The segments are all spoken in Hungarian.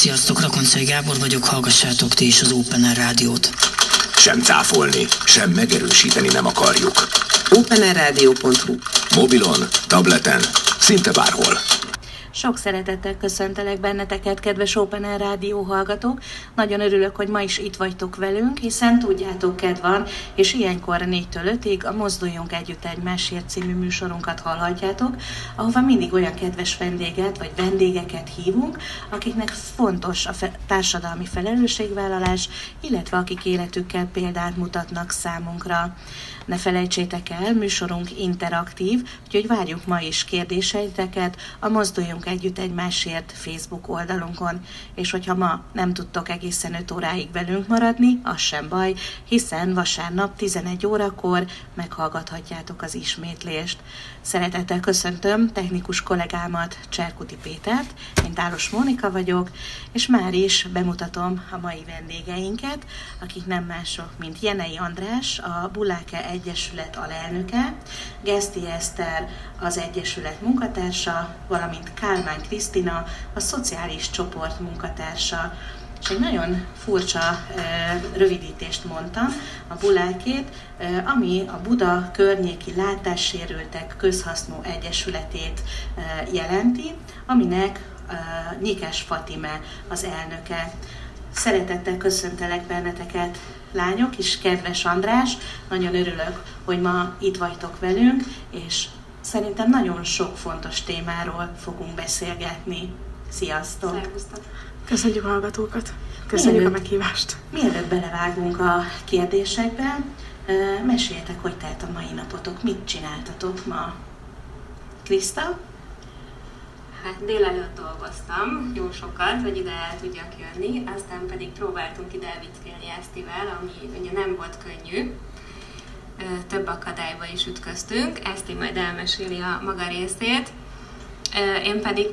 Sziasztok, Rakoncai Gábor vagyok, hallgassátok ti is az Open Air rádiót. Sem cáfolni, sem megerősíteni nem akarjuk. openerradio.hu Mobilon, tableten, szinte bárhol. Sok szeretettel köszöntelek benneteket, kedves Open Air Rádió hallgatók. Nagyon örülök, hogy ma is itt vagytok velünk, hiszen tudjátok, kedv van, és ilyenkor 4-től 5-ig a Mozduljunk Együtt Egymásért című műsorunkat hallhatjátok, ahova mindig olyan kedves vendéget vagy vendégeket hívunk, akiknek fontos a fe- társadalmi felelősségvállalás, illetve akik életükkel példát mutatnak számunkra. Ne felejtsétek el, műsorunk interaktív, úgyhogy várjuk ma is kérdéseiteket a Mozduljunk Együtt Egymásért Facebook oldalunkon. És hogyha ma nem tudtok egészen 5 óráig velünk maradni, az sem baj, hiszen vasárnap 11 órakor meghallgathatjátok az ismétlést. Szeretettel köszöntöm technikus kollégámat, Cserkuti Pétert, én Táros Mónika vagyok, és már is bemutatom a mai vendégeinket, akik nem mások, mint Jenei András, a Buláke Egyesület alelnöke, Geszti Eszter, az Egyesület munkatársa, valamint Kálmán Krisztina, a Szociális Csoport munkatársa. És egy nagyon furcsa rövidítést mondtam, a bulákét, ami a Buda környéki látássérültek közhasznú egyesületét jelenti, aminek Nyikás Fatime az elnöke. Szeretettel köszöntelek benneteket, lányok, és kedves András, nagyon örülök, hogy ma itt vagytok velünk, és szerintem nagyon sok fontos témáról fogunk beszélgetni. Sziasztok! Szervusztok! Köszönjük a hallgatókat! Köszönjük Mielőtt- a meghívást! Mielőtt belevágunk a kérdésekbe, meséljetek, hogy telt a mai napotok, mit csináltatok ma? Kriszta? Hát délelőtt dolgoztam jó sokat, hogy ide el tudjak jönni, aztán pedig próbáltunk ide elvickélni Esztivel, ami ugye nem volt könnyű. Több akadályba is ütköztünk, Eszti majd elmeséli a maga részét. Én pedig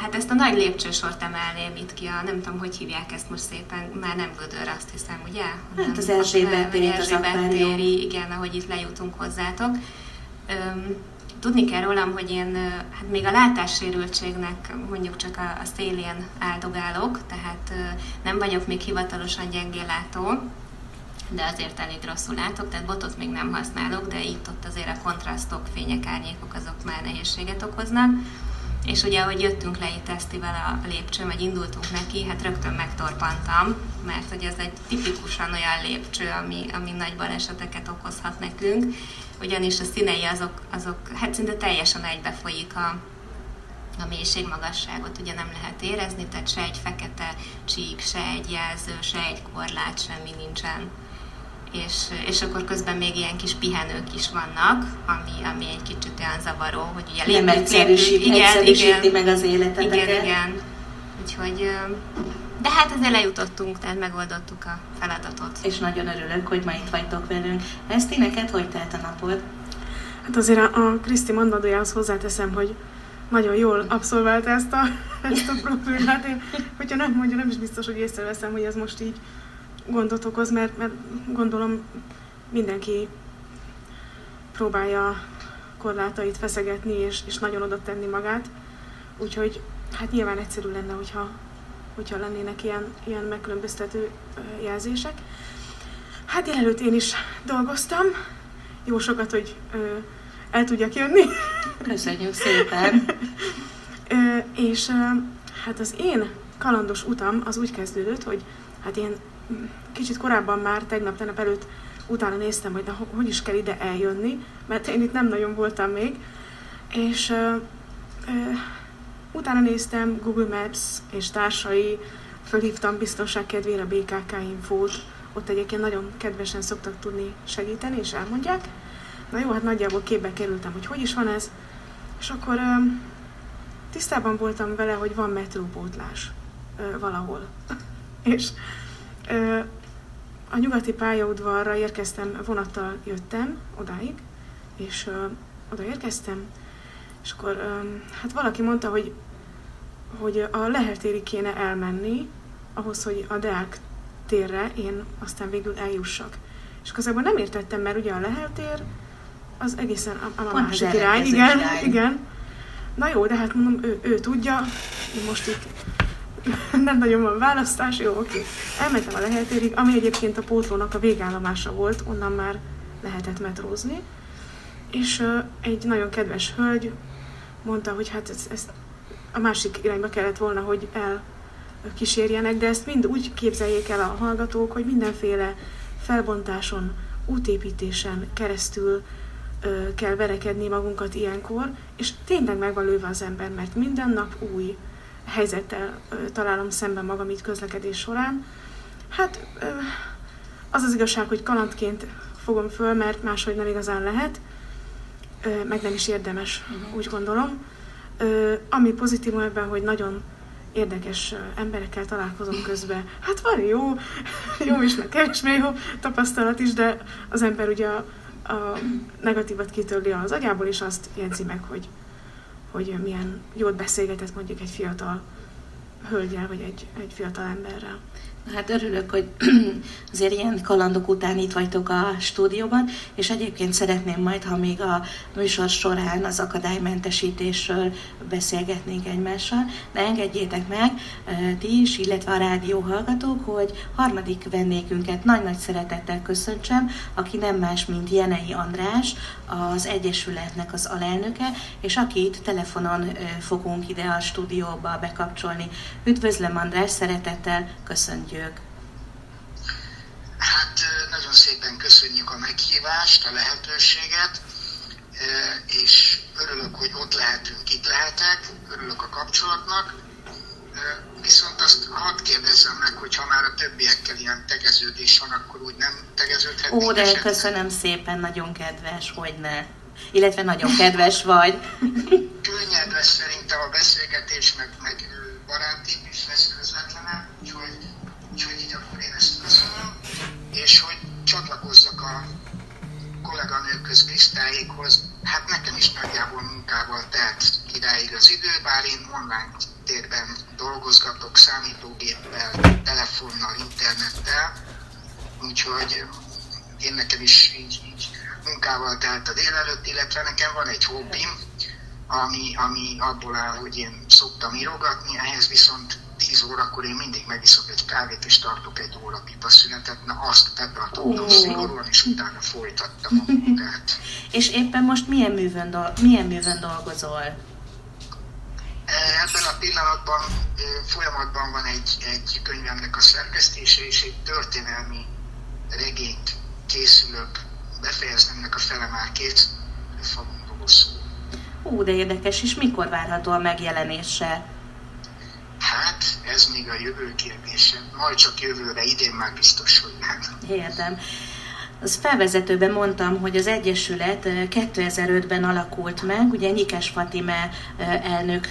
hát ezt a nagy lépcsősort emelném itt ki, a, nem tudom, hogy hívják ezt most szépen, már nem Gödör, azt hiszem, ugye? Hát az Hanem- Erzsébet tér, az Erzsébet akvárium. téri, igen, ahogy itt lejutunk hozzátok. Öm, Tudni kell rólam, hogy én hát még a látássérültségnek mondjuk csak a, a szélén áldogálok, tehát nem vagyok még hivatalosan gyengéllátó, de azért elég rosszul látok, tehát botot még nem használok, de itt-ott azért a kontrasztok, fények, árnyékok azok már nehézséget okoznak. És ugye, ahogy jöttünk le itt Esztivel a lépcsőn, vagy indultunk neki, hát rögtön megtorpantam, mert hogy ez egy tipikusan olyan lépcső, ami, ami nagy baleseteket okozhat nekünk, ugyanis a színei azok, azok hát szinte teljesen egybefolyik a, a mélység magasságot ugye nem lehet érezni, tehát se egy fekete csík, se egy jelző, se egy korlát, semmi nincsen. És, és akkor közben még ilyen kis pihenők is vannak, ami, ami egy kicsit olyan zavaró, hogy ugye Nem lépünk, egyszerűsít, igen, egyszerűsíti igen, meg az életeteket. igen, igen. Úgyhogy, de hát ezzel lejutottunk, tehát megoldottuk a feladatot. És nagyon örülök, hogy ma itt vagytok velünk. Eszti, neked hogy telt a napod? Hát azért a, a Kriszti mondandójához hozzáteszem, hogy nagyon jól abszolválta ezt a, ezt a profilát. Én, hogyha nem mondja, nem is biztos, hogy észreveszem, hogy ez most így gondot okoz, mert, mert gondolom mindenki próbálja korlátait feszegetni, és, és nagyon oda tenni magát. Úgyhogy hát nyilván egyszerű lenne, hogyha, hogyha lennének ilyen, ilyen megkülönböztető jelzések. Hát délelőtt én is dolgoztam, jó sokat, hogy ö, el tudjak jönni. Köszönjük szépen! Ö, és ö, hát az én kalandos utam az úgy kezdődött, hogy hát én kicsit korábban már, tegnap, tegnap előtt utána néztem, hogy na, ho- hogy is kell ide eljönni, mert én itt nem nagyon voltam még, és ö, ö, utána néztem Google Maps és társai, fölhívtam biztonság kedvére a BKK infót, ott egyébként nagyon kedvesen szoktak tudni segíteni, és elmondják. Na jó, hát nagyjából képbe kerültem, hogy hogy is van ez, és akkor ö, tisztában voltam vele, hogy van metrópótlás valahol. és a nyugati pályaudvarra érkeztem, vonattal jöttem odáig, és ö, oda érkeztem, és akkor hát valaki mondta, hogy, hogy a Lehel térig kéne elmenni, ahhoz, hogy a Deák térre én aztán végül eljussak. És igazából nem értettem, mert ugye a Lehel tér az egészen a, a másik irány, igen, irány. igen. Na jó, de hát mondom, ő, ő tudja, most itt nem nagyon van választás, jó, oké. Elmentem a leheltérig, ami egyébként a pótlónak a végállomása volt, onnan már lehetett metrózni. És uh, egy nagyon kedves hölgy mondta, hogy hát ezt, ezt a másik irányba kellett volna, hogy el kísérjenek, de ezt mind úgy képzeljék el a hallgatók, hogy mindenféle felbontáson, útépítésen keresztül ö, kell verekedni magunkat ilyenkor, és tényleg meg van lőve az ember, mert minden nap új helyzettel találom szemben magam itt közlekedés során. Hát az az igazság, hogy kalandként fogom föl, mert máshogy nem igazán lehet, meg nem is érdemes, uh-huh. úgy gondolom. Ami pozitívum ebben, hogy nagyon érdekes emberekkel találkozom közben. Hát van jó, jó is, meg kevésbé jó tapasztalat is, de az ember ugye a, a negatívat kitörli az agyából, és azt jegyzi meg, hogy, hogy milyen jót beszélgetett mondjuk egy fiatal hölgyel, vagy egy, egy fiatal emberrel. Hát örülök, hogy azért ilyen kalandok után itt vagytok a stúdióban, és egyébként szeretném majd, ha még a műsor során az akadálymentesítésről beszélgetnénk egymással, de engedjétek meg ti is, illetve a rádió hallgatók, hogy harmadik vendégünket nagy-nagy szeretettel köszöntsem, aki nem más, mint Jenei András, az Egyesületnek az alelnöke, és akit telefonon fogunk ide a stúdióba bekapcsolni. Üdvözlöm András, szeretettel köszöntjük. Hát nagyon szépen köszönjük a meghívást, a lehetőséget, és örülök, hogy ott lehetünk, itt lehetek, örülök a kapcsolatnak. Viszont azt hadd kérdezzem meg, hogy ha már a többiekkel ilyen tegeződés van, akkor úgy nem Ó, de köszönöm szépen, nagyon kedves, hogy ne. Illetve nagyon kedves vagy. Könnyed lesz szerintem a beszélgetés, meg, meg baráti is lesz közvetlenebb, úgyhogy Úgyhogy így akkor én ezt köszönöm, és hogy csatlakozzak a kolléganőköz Krisztályékhoz, hát nekem is nagyjából munkával telt idáig az idő, bár én online térben dolgozgatok számítógéppel, telefonnal, internettel, úgyhogy én nekem is így, így munkával telt a délelőtt, illetve nekem van egy hobbim, ami, ami abból áll, hogy én szoktam írogatni, ehhez viszont 10 órakor én mindig megiszok egy kávét, és tartok egy óra pipa szünetet, na azt betartottam szigorúan, és utána folytattam a munkát. és éppen most milyen művön, do- milyen művön dolgozol? E, ebben a pillanatban folyamatban van egy, egy könyvemnek a szerkesztése, és egy történelmi regényt készülök, befejezni ennek a fele már két falun szó. Ú, de érdekes, és mikor várható a megjelenése? Hát, ez még a jövő kérdése. Majd csak jövőre, idén már biztos, hogy nem. Értem. Az felvezetőben mondtam, hogy az Egyesület 2005-ben alakult meg, ugye Nyikes Fatime elnök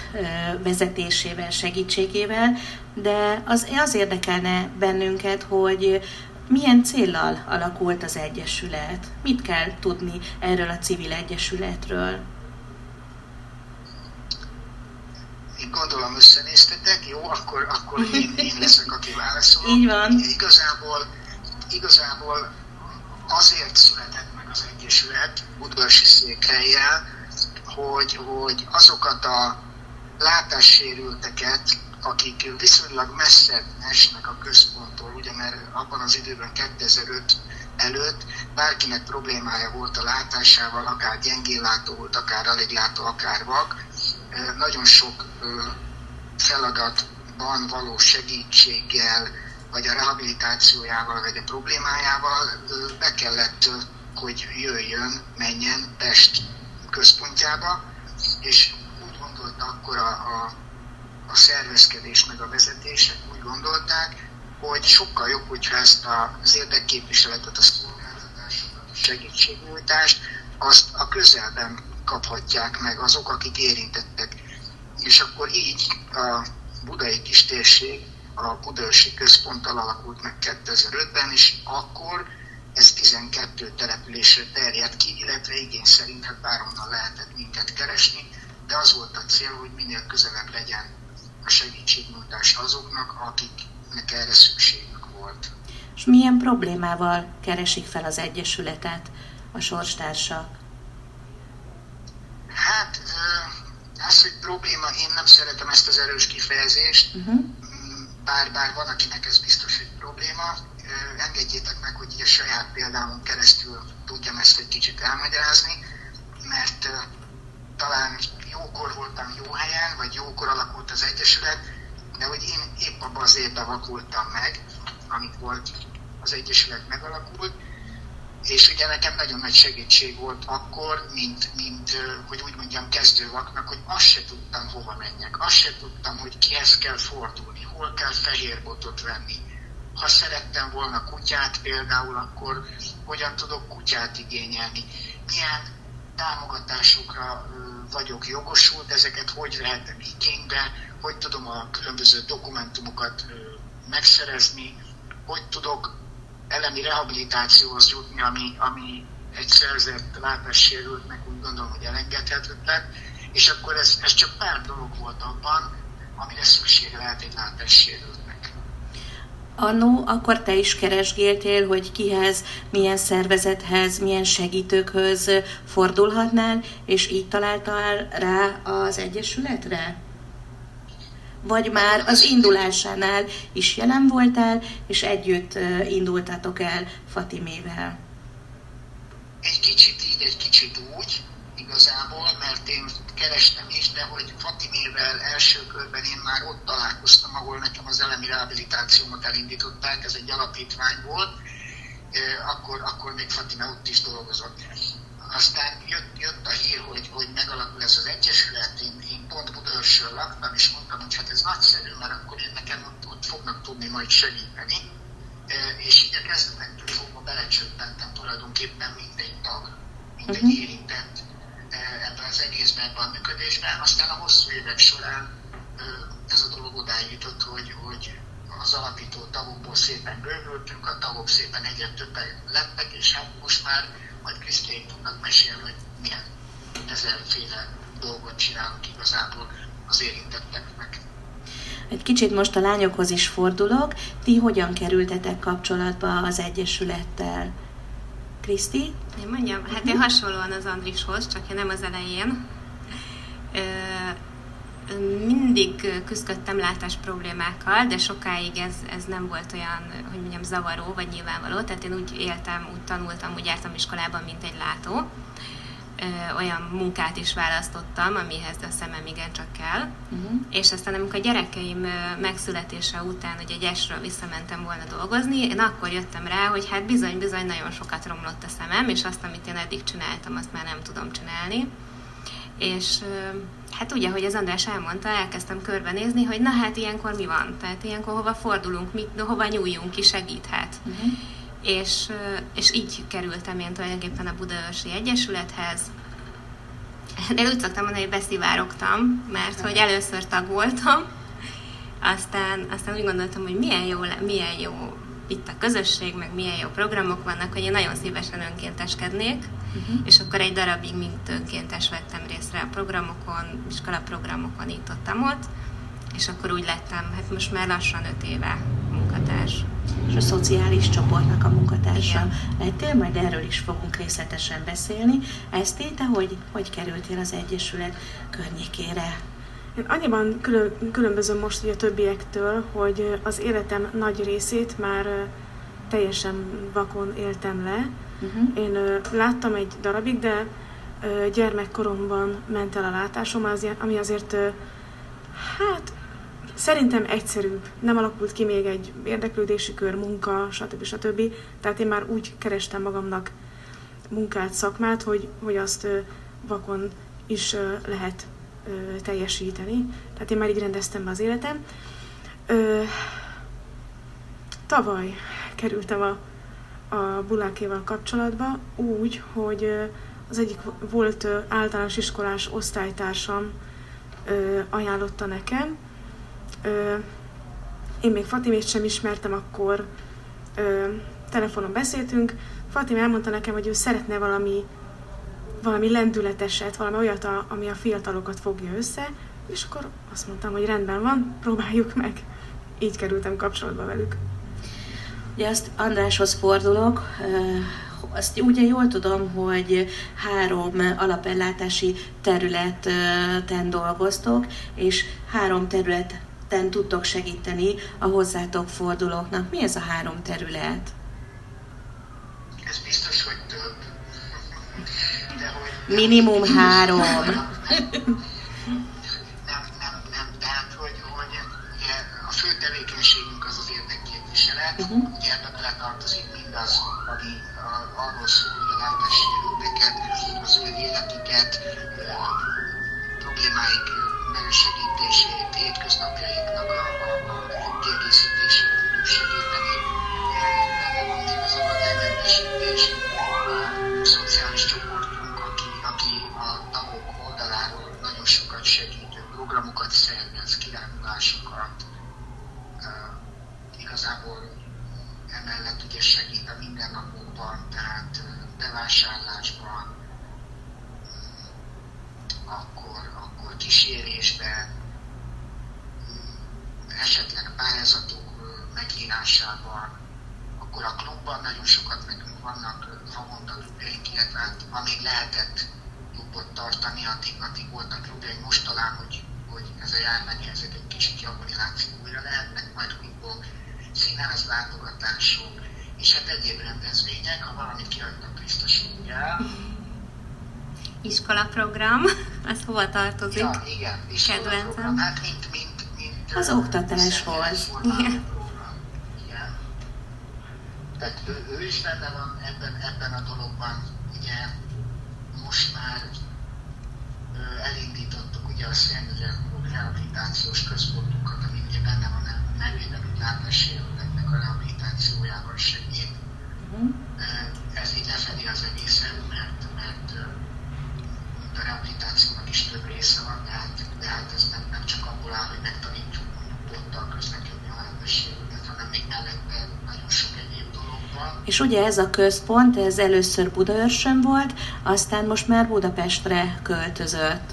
vezetésével, segítségével, de az, az érdekelne bennünket, hogy milyen céllal alakult az Egyesület? Mit kell tudni erről a civil egyesületről? gondolom összenéztetek, jó, akkor, akkor én, én leszek, aki válaszol. Így van. Igazából, igazából azért született meg az Egyesület Budvasi székhelyjel, hogy, hogy azokat a látássérülteket, akik viszonylag messze esnek a központtól, ugye mert abban az időben 2005 előtt bárkinek problémája volt a látásával, akár gyengéllátó volt, akár alig akár vak, nagyon sok feladatban való segítséggel, vagy a rehabilitációjával, vagy a problémájával be kellett, hogy jöjjön, menjen Pest központjába, és úgy gondolta akkor a, a, a szervezkedés meg a vezetések úgy gondolták, hogy sokkal jobb, hogyha ezt az érdekképviseletet, a szolgáltatásokat, a segítségnyújtást, azt a közelben kaphatják meg azok, akik érintettek. És akkor így a budai kis térség a Budaörsi központtal alakult meg 2005-ben, és akkor ez 12 településre terjedt ki, illetve igény szerint hát bárhonnan lehetett minket keresni, de az volt a cél, hogy minél közelebb legyen a segítségnyújtás azoknak, akiknek erre szükségük volt. És milyen problémával keresik fel az Egyesületet a sorstársak? Hát, az, hogy probléma, én nem szeretem ezt az erős kifejezést, uh-huh. bár, bár van, akinek ez biztos egy probléma, engedjétek meg, hogy a saját példámon keresztül tudjam ezt egy kicsit elmagyarázni, mert talán jókor voltam jó helyen, vagy jókor alakult az Egyesület, de hogy én épp abban az évben vakultam meg, amikor az Egyesület megalakult, és ugye nekem nagyon nagy segítség volt akkor, mint, mint hogy úgy mondjam, kezdővaknak, hogy azt se tudtam, hova menjek. Azt se tudtam, hogy kihez kell fordulni, hol kell fehér botot venni. Ha szerettem volna kutyát például, akkor hogyan tudok kutyát igényelni. Milyen támogatásokra vagyok jogosult, ezeket hogy vehetem igénybe, hogy tudom a különböző dokumentumokat megszerezni, hogy tudok elemi rehabilitációhoz jutni, ami, ami egy szerzett látássérültnek úgy gondolom, hogy elengedhetetlen, és akkor ez, ez csak pár dolog volt abban, amire szüksége lehet egy látássérültnek. Annó, akkor te is keresgéltél, hogy kihez, milyen szervezethez, milyen segítőkhöz fordulhatnál, és így találtál rá az Egyesületre? Vagy már az indulásánál is jelen voltál, és együtt indultatok el Fatimével? Egy kicsit így, egy kicsit úgy, igazából, mert én kerestem is, de hogy Fatimével első körben én már ott találkoztam, ahol nekem az elemi rehabilitációmat elindították, ez egy alapítvány volt, akkor, akkor még Fatime ott is dolgozott. Aztán jött, jött a hír, hogy, hogy megalakul ez az egyesület, én, Budaörsön laktam, és mondtam, hogy hát ez nagyszerű, mert akkor én nekem ott, ott fognak tudni majd segíteni. És így a kezdetektől fogva belecsöppentem tulajdonképpen mindegy tag, mindegy uh-huh. érintett ebben az egészben, ebben a működésben. Aztán a hosszú évek során ez a dolog odáig jutott, hogy, hogy az alapító tagokból szépen bővültünk, a tagok szépen egyre többen lettek, és hát most már majd Krisztiék tudnak mesélni, hogy milyen ezerféle dolgot csinálunk igazából az érintetteknek. Egy kicsit most a lányokhoz is fordulok. Ti hogyan kerültetek kapcsolatba az Egyesülettel? Kriszti? Én mondjam, hát én hasonlóan az Andrishoz, csak én nem az elején. Mindig küzdöttem látás problémákkal, de sokáig ez, ez nem volt olyan, hogy mondjam, zavaró vagy nyilvánvaló. Tehát én úgy éltem, úgy tanultam, úgy jártam iskolában, mint egy látó olyan munkát is választottam, amihez a szemem igencsak kell. Uh-huh. És aztán amikor a gyerekeim megszületése után, hogy egy esről visszamentem volna dolgozni, én akkor jöttem rá, hogy hát bizony-bizony nagyon sokat romlott a szemem, és azt, amit én eddig csináltam, azt már nem tudom csinálni. És hát ugye, hogy az András elmondta, elkezdtem körbenézni, hogy na hát ilyenkor mi van? Tehát ilyenkor hova fordulunk, mit, hova nyúljunk ki, segíthet. Uh-huh és, és így kerültem én tulajdonképpen a Budaörsi Egyesülethez. De úgy szoktam mondani, hogy beszivárogtam, mert hogy először tag voltam, aztán, aztán úgy gondoltam, hogy milyen jó, milyen jó itt a közösség, meg milyen jó programok vannak, hogy én nagyon szívesen önkénteskednék, uh-huh. és akkor egy darabig mint önkéntes vettem részre a programokon, iskolaprogramokon itt ott, és akkor úgy lettem, hát most már lassan öt éve munkatárs és a szociális csoportnak a munkatársa Igen. lettél, majd erről is fogunk részletesen beszélni. Eszté, te hogy, hogy kerültél az Egyesület környékére? Én annyiban külön, különbözöm most a többiektől, hogy az életem nagy részét már teljesen vakon éltem le. Uh-huh. Én láttam egy darabig, de gyermekkoromban ment el a látásom, ami azért hát Szerintem egyszerűbb. Nem alakult ki még egy érdeklődési kör, munka, stb. stb. Tehát én már úgy kerestem magamnak munkát, szakmát, hogy, hogy azt vakon is lehet teljesíteni. Tehát én már így rendeztem be az életem. Tavaly kerültem a, a Bulákéval kapcsolatba úgy, hogy az egyik volt általános iskolás osztálytársam ajánlotta nekem, ö, én még Fatimét sem ismertem, akkor ö, telefonon beszéltünk. Fatim elmondta nekem, hogy ő szeretne valami, valami lendületeset, valami olyat, ami a fiatalokat fogja össze, és akkor azt mondtam, hogy rendben van, próbáljuk meg. Így kerültem kapcsolatba velük. Ugye azt Andráshoz fordulok, azt ugye jól tudom, hogy három alapellátási területen dolgoztok, és három terület ketten tudtok segíteni a hozzátok fordulóknak. Mi ez a három terület? Ez biztos, hogy több. De hogy Minimum három. Nem, nem, nem, nem. Tehát, hogy, hogy a fő tevékenységünk az az érdekképviselet. Uh-huh mhm. Yeah. És ugye ez a központ, ez először Budaörsön volt, aztán most már Budapestre költözött.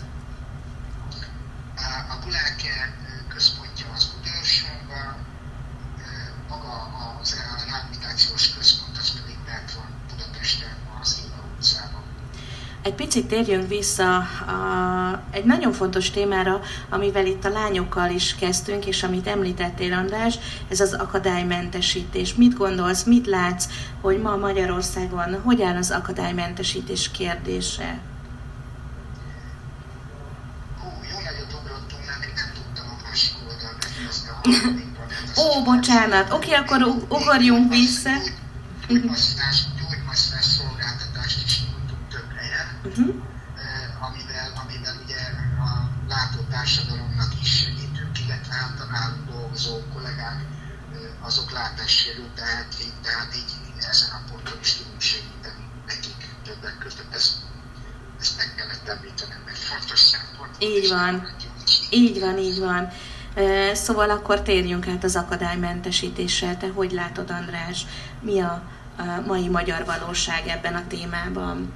picit térjünk vissza a, egy nagyon fontos témára, amivel itt a lányokkal is kezdtünk, és amit említettél, András, ez az akadálymentesítés. Mit gondolsz, mit látsz, hogy ma Magyarországon hogy áll az akadálymentesítés kérdése? Ó, bocsánat. Oké, okay, akkor ugorjunk vissza. Így van, így van, így van. Szóval akkor térjünk át az akadálymentesítésre. Te hogy látod, András, mi a mai magyar valóság ebben a témában?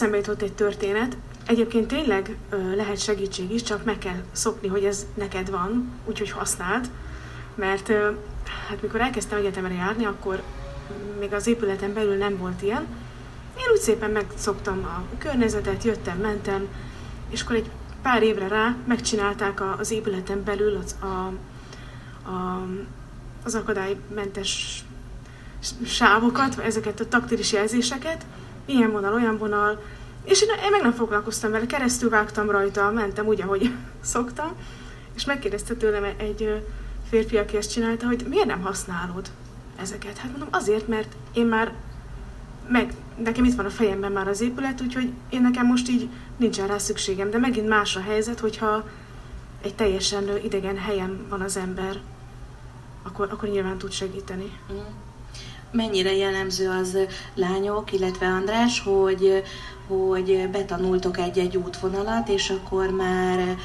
eszembe jutott egy történet. Egyébként tényleg ö, lehet segítség is, csak meg kell szokni, hogy ez neked van, úgyhogy használd. Mert ö, hát mikor elkezdtem egyetemre járni, akkor még az épületen belül nem volt ilyen. Én úgy szépen megszoktam a környezetet, jöttem, mentem, és akkor egy pár évre rá megcsinálták az épületen belül az, a, a, az akadálymentes sávokat, ezeket a taktilis jelzéseket, ilyen vonal, olyan vonal, és én, én meg nem foglalkoztam vele, keresztül vágtam rajta, mentem úgy, ahogy szoktam, és megkérdezte tőlem egy férfi, aki ezt csinálta, hogy miért nem használod ezeket? Hát mondom, azért, mert én már meg, nekem itt van a fejemben már az épület, úgyhogy én nekem most így nincsen rá szükségem, de megint más a helyzet, hogyha egy teljesen idegen helyen van az ember, akkor, akkor nyilván tud segíteni. Mm mennyire jellemző az lányok, illetve András, hogy, hogy betanultok egy-egy útvonalat, és akkor már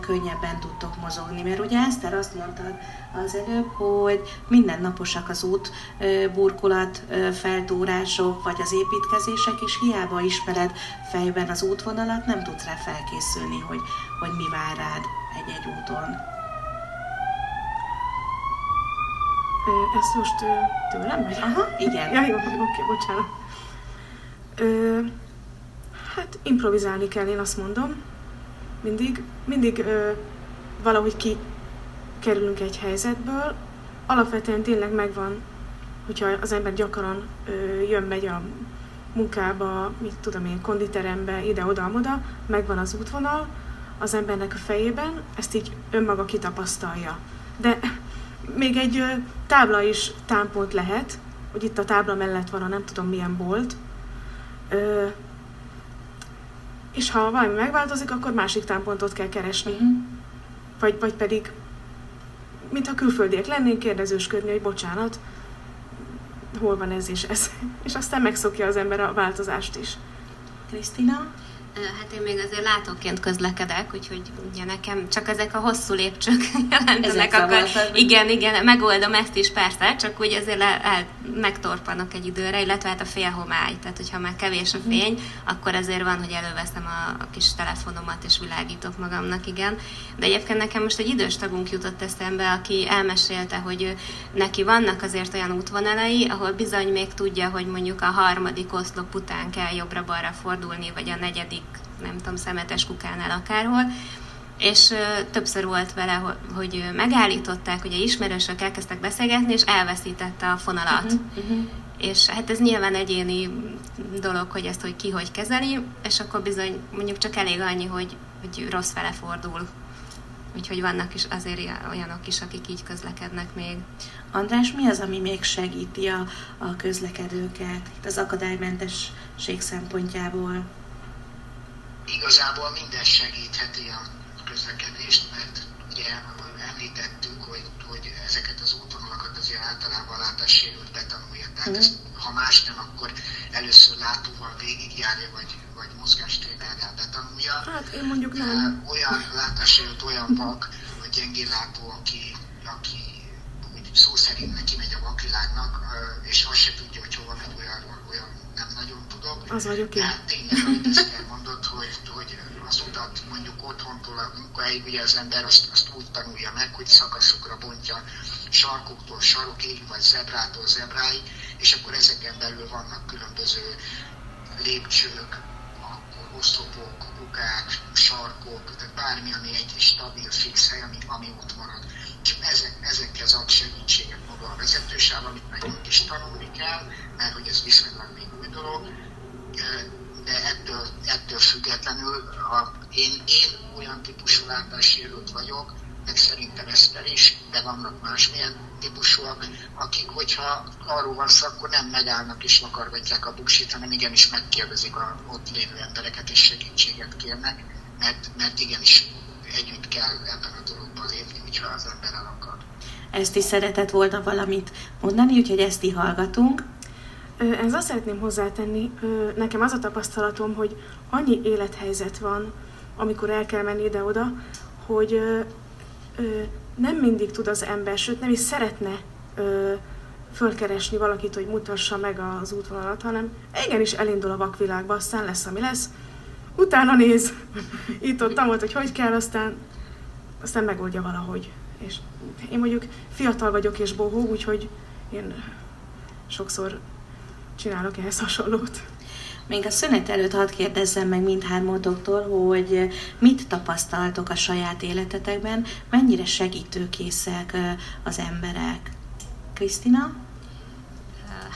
könnyebben tudtok mozogni. Mert ugye Eszter azt mondtad az előbb, hogy mindennaposak az út burkolat, feltúrások, vagy az építkezések, és hiába ismered fejben az útvonalat, nem tudsz rá felkészülni, hogy, hogy mi vár rád egy-egy úton. Ezt most tőlem vagy? Aha, igen. Ja, jó, oké, bocsánat. Ö, hát improvizálni kell, én azt mondom. Mindig, mindig ö, valahogy ki kerülünk egy helyzetből. Alapvetően tényleg megvan, hogyha az ember gyakran jön-megy a munkába, mit tudom én, konditerembe, ide-oda-oda, megvan az útvonal az embernek a fejében, ezt így önmaga kitapasztalja. De még egy tábla is támpont lehet, hogy itt a tábla mellett van a nem tudom milyen bolt, ö, és ha valami megváltozik, akkor másik támpontot kell keresni. Uh-huh. Vagy, vagy pedig, mintha külföldiek lennénk, kérdezősködni, hogy bocsánat, hol van ez és ez. És aztán megszokja az ember a változást is. Krisztina? Hát én még azért látóként közlekedek, úgyhogy ugye nekem csak ezek a hosszú lépcsők jelentenek, akkor igen, igen, megoldom ezt is persze, csak úgy azért le, el, megtorpanak egy időre, illetve hát a félhomály, tehát hogyha már kevés a mhm. fény, uh-huh. akkor azért van, hogy előveszem a, a kis telefonomat és világítok magamnak, igen. De egyébként nekem most egy idős tagunk jutott eszembe, aki elmesélte, hogy neki vannak azért olyan útvonalai, ahol bizony még tudja, hogy mondjuk a harmadik oszlop után kell jobbra-balra fordulni, vagy a negyedik nem tudom, szemetes kukánál akárhol, és többször volt vele, hogy megállították, ugye ismerősök elkezdtek beszélgetni, és elveszítette a fonalat. Uh-huh, uh-huh. És hát ez nyilván egyéni dolog, hogy ezt hogy ki hogy kezeli, és akkor bizony mondjuk csak elég annyi, hogy, hogy rossz fele fordul. Úgyhogy vannak is azért olyanok is, akik így közlekednek még. András, mi az, ami még segíti a, a közlekedőket itt az akadálymentesség szempontjából? Igazából minden segítheti a közlekedést, mert ugye említettük, hogy, hogy ezeket az útvonalakat azért általában látássérült betanulja. Tehát mm. ezt, ha más nem, akkor először látóval végigjárja, vagy, vagy mozgástrénerrel betanulja. Hát én mondjuk nem. Olyan látássérült, olyan vak, vagy gyengéllátó, aki, aki úgy szó szerint neki megy a vakvilágnak, és azt se tudja, hogy hova megy, olyan, olyan nem nagyon tudok. Az vagyok én. Tehát tényleg, amit ezt mondod, hogy, hogy az utat mondjuk otthontól a munkahelyig, ugye az ember azt, azt úgy tanulja meg, hogy szakaszokra bontja sarkoktól sarokig, vagy zebrától zebráig, és akkor ezeken belül vannak különböző lépcsők, akkor oszlopok, kukák, sarkok, tehát bármi, ami egy stabil, fix hely, ami, ami ott marad. És ezek, ezekhez ad segítséget maga a vezetősáv, amit nekünk is tanulni kell, mert hogy ez viszonylag még dolog, de ettől, ettől függetlenül a, én, én olyan típusú látássérült vagyok, meg szerintem Eszter is, de vannak másmilyen típusúak, akik, hogyha arról van szó, akkor nem megállnak és vakargatják a buksit, hanem igenis megkérdezik a ott lévő embereket és segítséget kérnek, mert, mert igenis együtt kell ebben a dologban lépni, hogyha az ember el akar. Ezt is szeretett volna valamit mondani, úgyhogy ezt hallgatunk. Ez azt szeretném hozzátenni, nekem az a tapasztalatom, hogy annyi élethelyzet van, amikor el kell menni ide-oda, hogy nem mindig tud az ember, sőt nem is szeretne fölkeresni valakit, hogy mutassa meg az útvonalat, hanem igenis elindul a vakvilágba, aztán lesz, ami lesz, utána néz, itt ott volt, hogy hogy kell, aztán, aztán megoldja valahogy. És én mondjuk fiatal vagyok és bohó, úgyhogy én sokszor csinálok ehhez hasonlót. Még a szünet előtt hadd kérdezzem meg mindhármótoktól, hogy mit tapasztaltok a saját életetekben, mennyire segítőkészek az emberek. Krisztina?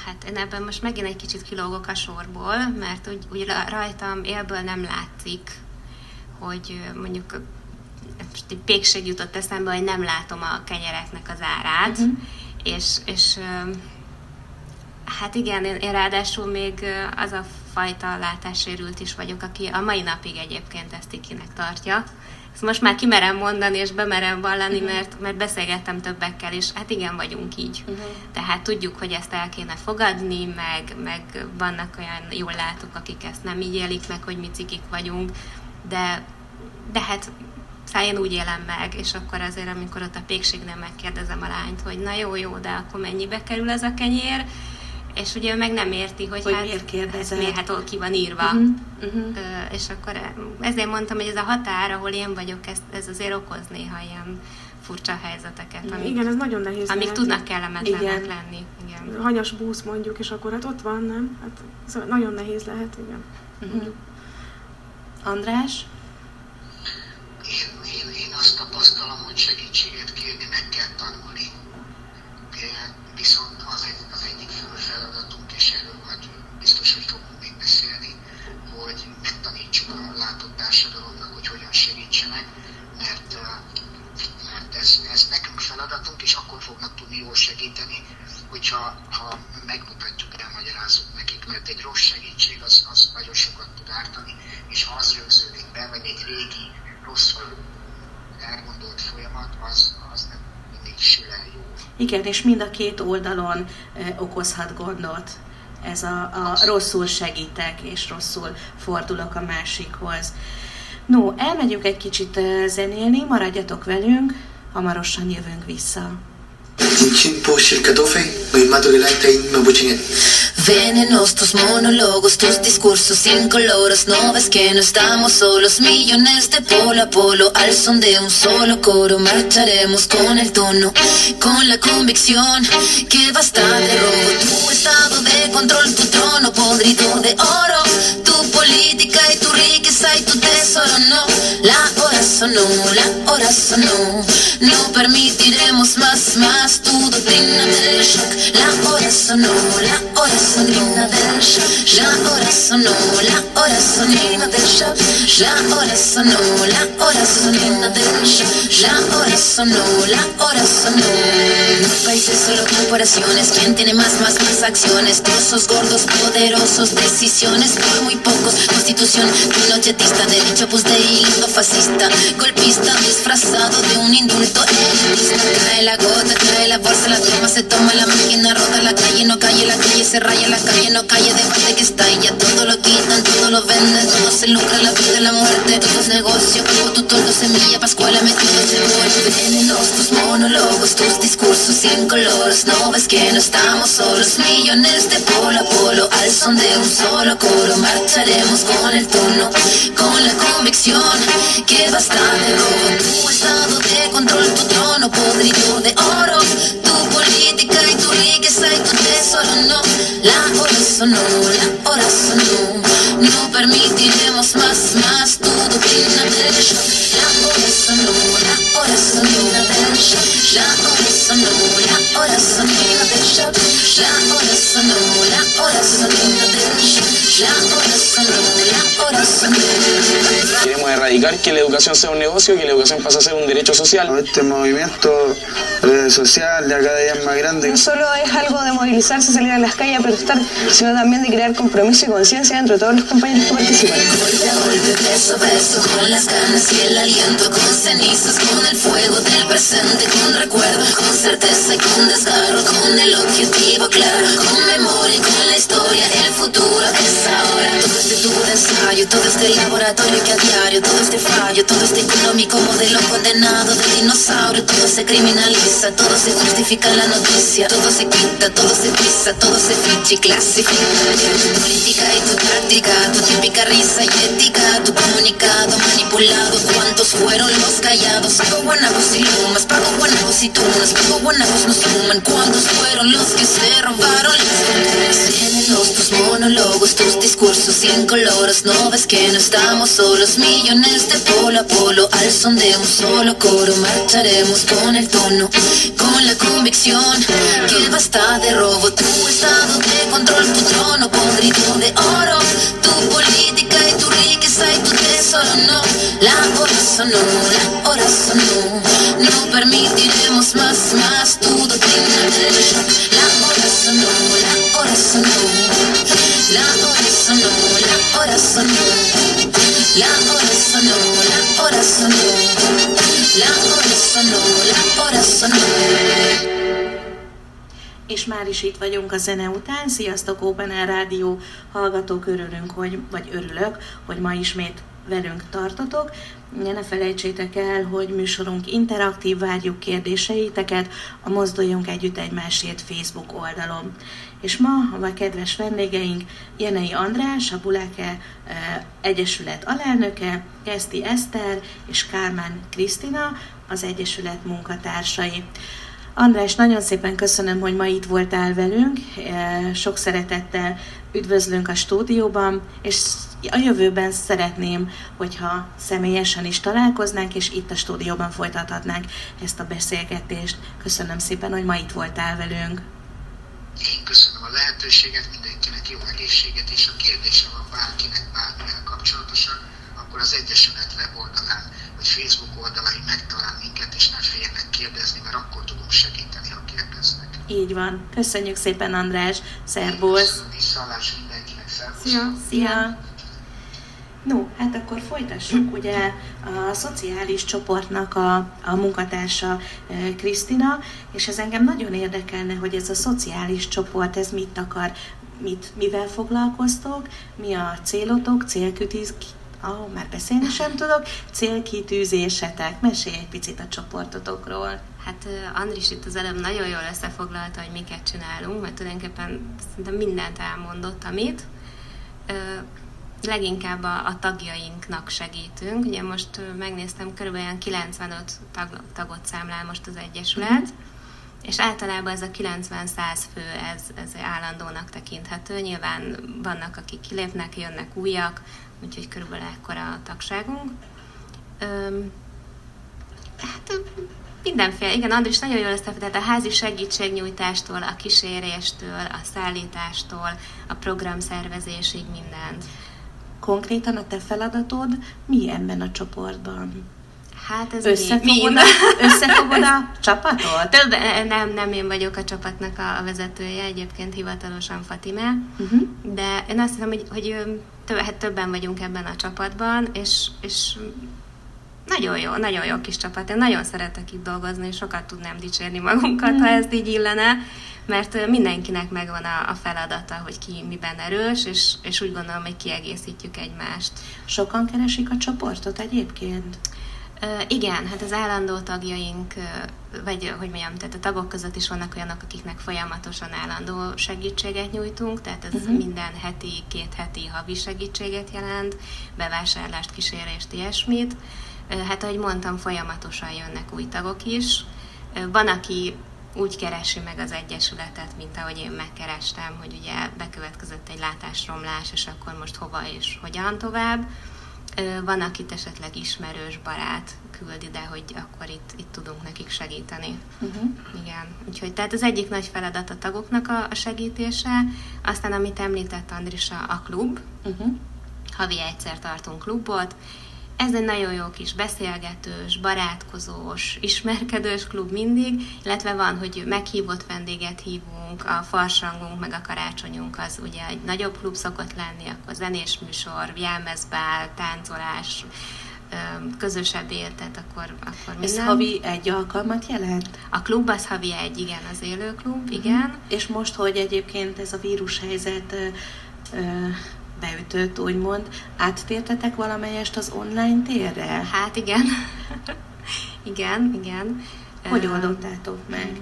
Hát én ebben most megint egy kicsit kilógok a sorból, mert úgy, úgy rajtam élből nem látszik, hogy mondjuk most egy pékség jutott eszembe, hogy nem látom a kenyereknek az árát, uh-huh. és, és hát igen, én, én ráadásul még az a fajta látássérült is vagyok, aki a mai napig egyébként ezt ikinek tartja. Ezt most már kimerem mondani, és bemerem vallani, uh-huh. mert, mert beszélgettem többekkel, és hát igen, vagyunk így. Uh-huh. Tehát tudjuk, hogy ezt el kéne fogadni, meg, meg vannak olyan jól látók, akik ezt nem így élik meg, hogy mi cikik vagyunk, de, de hát száján úgy élem meg, és akkor azért, amikor ott a pékségnél megkérdezem a lányt, hogy na jó, jó, de akkor mennyibe kerül ez a kenyér, és ugye ő meg nem érti, hogy, hogy hát, miért kérdezed? miért, hát ki van írva. Uh-huh, uh-huh. és akkor ezért mondtam, hogy ez a határ, ahol én vagyok, ez, ez azért okoz néha ilyen furcsa helyzeteket. Amik, Igen, ez nagyon nehéz. Amik lehet. tudnak kellemetlenek igen. lenni. Igen. Hanyas búsz mondjuk, és akkor hát ott van, nem? Hát ez nagyon nehéz lehet, igen. Uh-huh. András? Én, én, én azt tapasztalom, hogy segítséget kérni meg kell tanulni. Viszont az, egy, beszélni, hogy megtanítsuk a látott társadalomnak, hogy hogyan segítsenek, mert, mert ez, ez nekünk feladatunk, és akkor fognak tudni jól segíteni, hogyha ha megmutatjuk, elmagyarázzuk nekik, mert egy rossz segítség az, az nagyon sokat tud ártani, és ha az rögződik be, vagy egy régi, rosszul elgondolt folyamat, az, az nem mindig sül el jó. Igen, és mind a két oldalon eh, okozhat gondot. Ez a, a rosszul segítek, és rosszul fordulok a másikhoz. No, elmegyünk egy kicsit zenélni, maradjatok velünk, hamarosan jövünk vissza. Chin po shirkatoo fe may maturilay tayo mabuchingin. Venenos tus monólogos, tus discursos incoloros No ves que no estamos solos. Millones de polo a polo Al son de un solo coro. Marcharemos con el tono Con la convicción Que basta de robo. Tu estado de control, tu trono podrido de oro. Tu política y tu riqueza y tu tesoro No, sonó, la hora sonó No permitiremos más, más Tu doctrina del shock. La hora sonó, la hora sonó del shock, la hora sonó, la hora sonina del shock, la hora sonó, la hora sonina del shock, la hora sonó, la hora sonó. Países solo corporaciones, ¿quién tiene más, más, más acciones? Trozos gordos, poderosos, decisiones por muy pocos. Constitución pinochetista, derecho pues de hilo fascista, golpista disfrazado de un indulto. Cae la gota, cae la bolsa, la toma, se toma la máquina, rota la calle, no calle, la calle se raya la calle no calle de parte que está ya todo lo quitan, todo lo venden, todo se lucra, la vida la muerte, todo es negocio, pago tu todo semilla, pascuala metido se. Venenos tus monólogos, tus discursos sin colores, no ves que no estamos solos, millones de polo a polo, al son de un solo coro, marcharemos con el tono, con la convicción que basta tu estado de control, tu trono podrido de oro, tu política y tu riqueza y tu tesoro, no, la hora sonó, la hora sonó. No permitiremos más, más tu doctrina del shock. La hora sonó, la hora sonó del shock. La hora sonó, la hora sonó del shock. La hora sonó, la hora sonó. La hora sonó, la hora sonó. Erradicar que la educación sea un negocio, que la educación pase a ser un derecho social. Este movimiento social de cada día es más grande. No solo es algo de movilizarse, salir a las calles a protestar, sino también de crear compromiso y conciencia entre todos los compañeros que participan. Golpe a golpe, beso a beso, con las ganas y el aliento, con cenizas, con el fuego del presente, con recuerdo, con certeza y con desgarro, con el objetivo claro, con memoria y con la historia, el futuro es ahora. Todo este tubo de ensayo, todo este laboratorio que a diario, todo este fallo, todo este económico modelo condenado de dinosaurio, todo se criminaliza, todo se justifica la noticia, todo se quita, todo se pisa, todo se ficha y clasifica. Tu política y tu táctica, tu típica risa y ética, tu comunicado manipulado, ¿cuántos fueron los callados? Pago guanabos y lumas, pago guanabos y tunas, pago guanabos nos suman, ¿cuántos fueron los que se robaron las los tus monólogos, tus discursos colores, no ves que no estamos solos, millones de polo a polo, al son de un solo coro, marcharemos con el tono, con la convicción que basta de robo, tu estado de control, tu trono podrido de oro, tu política y tu riqueza y tu tesoro, no, la hora sonó, la hora sonó, no permitiremos más, más tu doctrina, la hora sonó, la hora sonó, la hora sonó, la hora sonó, És már is itt vagyunk a zene után. Sziasztok, Open Air Rádió hallgatók, örülünk, hogy, vagy örülök, hogy ma ismét velünk tartotok. Ne felejtsétek el, hogy műsorunk interaktív, várjuk kérdéseiteket a Mozduljunk Együtt Egymásért Facebook oldalon. És ma a kedves vendégeink Jenei András, a Buleke Egyesület alelnöke, Keszti Eszter és Kálmán Krisztina, az Egyesület munkatársai. András, nagyon szépen köszönöm, hogy ma itt voltál velünk. Sok szeretettel üdvözlünk a stúdióban, és a jövőben szeretném, hogyha személyesen is találkoznánk, és itt a stúdióban folytathatnánk ezt a beszélgetést. Köszönöm szépen, hogy ma itt voltál velünk. Én köszönöm a lehetőséget, mindenkinek jó egészséget, és a kérdése van bárkinek bármivel kapcsolatosan, akkor az Egyesület weboldalán Facebook oldalain megtalál minket, és ne féljenek kérdezni, mert akkor tudunk segíteni, ha kérdeznek. Így van. Köszönjük szépen, András. Szervusz. Visszalás mindenkinek. Szervusz. Szia. Szia. No, hát akkor folytassuk. Ugye a szociális csoportnak a, a munkatársa Krisztina, és ez engem nagyon érdekelne, hogy ez a szociális csoport, ez mit akar, mit, mivel foglalkoztok, mi a célotok, célkütiz, oh, már beszélni sem tudok, célkitűzésetek. Mesélj egy picit a csoportotokról. Hát Andris itt az előbb nagyon jól összefoglalta, hogy miket csinálunk, mert tulajdonképpen szerintem mindent elmondott, amit leginkább a, a tagjainknak segítünk. Ugye most megnéztem, körülbelül 95 tag, tagot számlál most az Egyesület, uh-huh. És általában ez a 90-100 fő, ez, ez állandónak tekinthető. Nyilván vannak, akik kilépnek, jönnek újak, úgyhogy körülbelül ekkora a tagságunk. Öm, hát mindenféle, igen, Andris nagyon jól összefetett a házi segítségnyújtástól, a kíséréstől, a szállítástól, a programszervezésig mindent. Konkrétan a te feladatod mi ebben a csoportban? Hát ez összefogod, mi, a, összefogod a csapatot? Több, nem, nem én vagyok a csapatnak a, a vezetője, egyébként hivatalosan Fatime, uh-huh. de én azt hiszem, hogy, hogy több, hát többen vagyunk ebben a csapatban, és, és nagyon jó, nagyon jó kis csapat. Én nagyon szeretek itt dolgozni, és sokat tudnám dicsérni magunkat, mm. ha ez így illene, mert mindenkinek megvan a, a feladata, hogy ki miben erős, és, és úgy gondolom, hogy kiegészítjük egymást. Sokan keresik a csoportot egyébként? Igen, hát az állandó tagjaink, vagy hogy mondjam, tehát a tagok között is vannak olyanok, akiknek folyamatosan állandó segítséget nyújtunk, tehát ez uh-huh. minden heti, két heti havi segítséget jelent, bevásárlást, kísérést, ilyesmit. Hát ahogy mondtam, folyamatosan jönnek új tagok is. Van, aki úgy keresi meg az Egyesületet, mint ahogy én megkerestem, hogy ugye bekövetkezett egy látásromlás, és akkor most hova és hogyan tovább van, akit esetleg ismerős barát küld ide, hogy akkor itt, itt tudunk nekik segíteni. Uh-huh. Igen. Úgyhogy tehát az egyik nagy feladat a tagoknak a, a segítése, aztán amit említett Andrisa, a klub. Uh-huh. Havi egyszer tartunk klubot, ez egy nagyon jó kis beszélgetős, barátkozós, ismerkedős klub mindig, illetve van, hogy meghívott vendéget hívunk, a farsangunk, meg a karácsonyunk az ugye egy nagyobb klub szokott lenni, akkor zenés műsor, jelmezbál, táncolás, közösebb életet, akkor, akkor minden. Ez havi egy alkalmat jelent? A klub az havi egy, igen, az élő klub, igen. Mm. És most, hogy egyébként ez a vírushelyzet beütött, úgymond. Áttértetek valamelyest az online térre? Hát igen. igen, igen. Hogy oldottátok meg?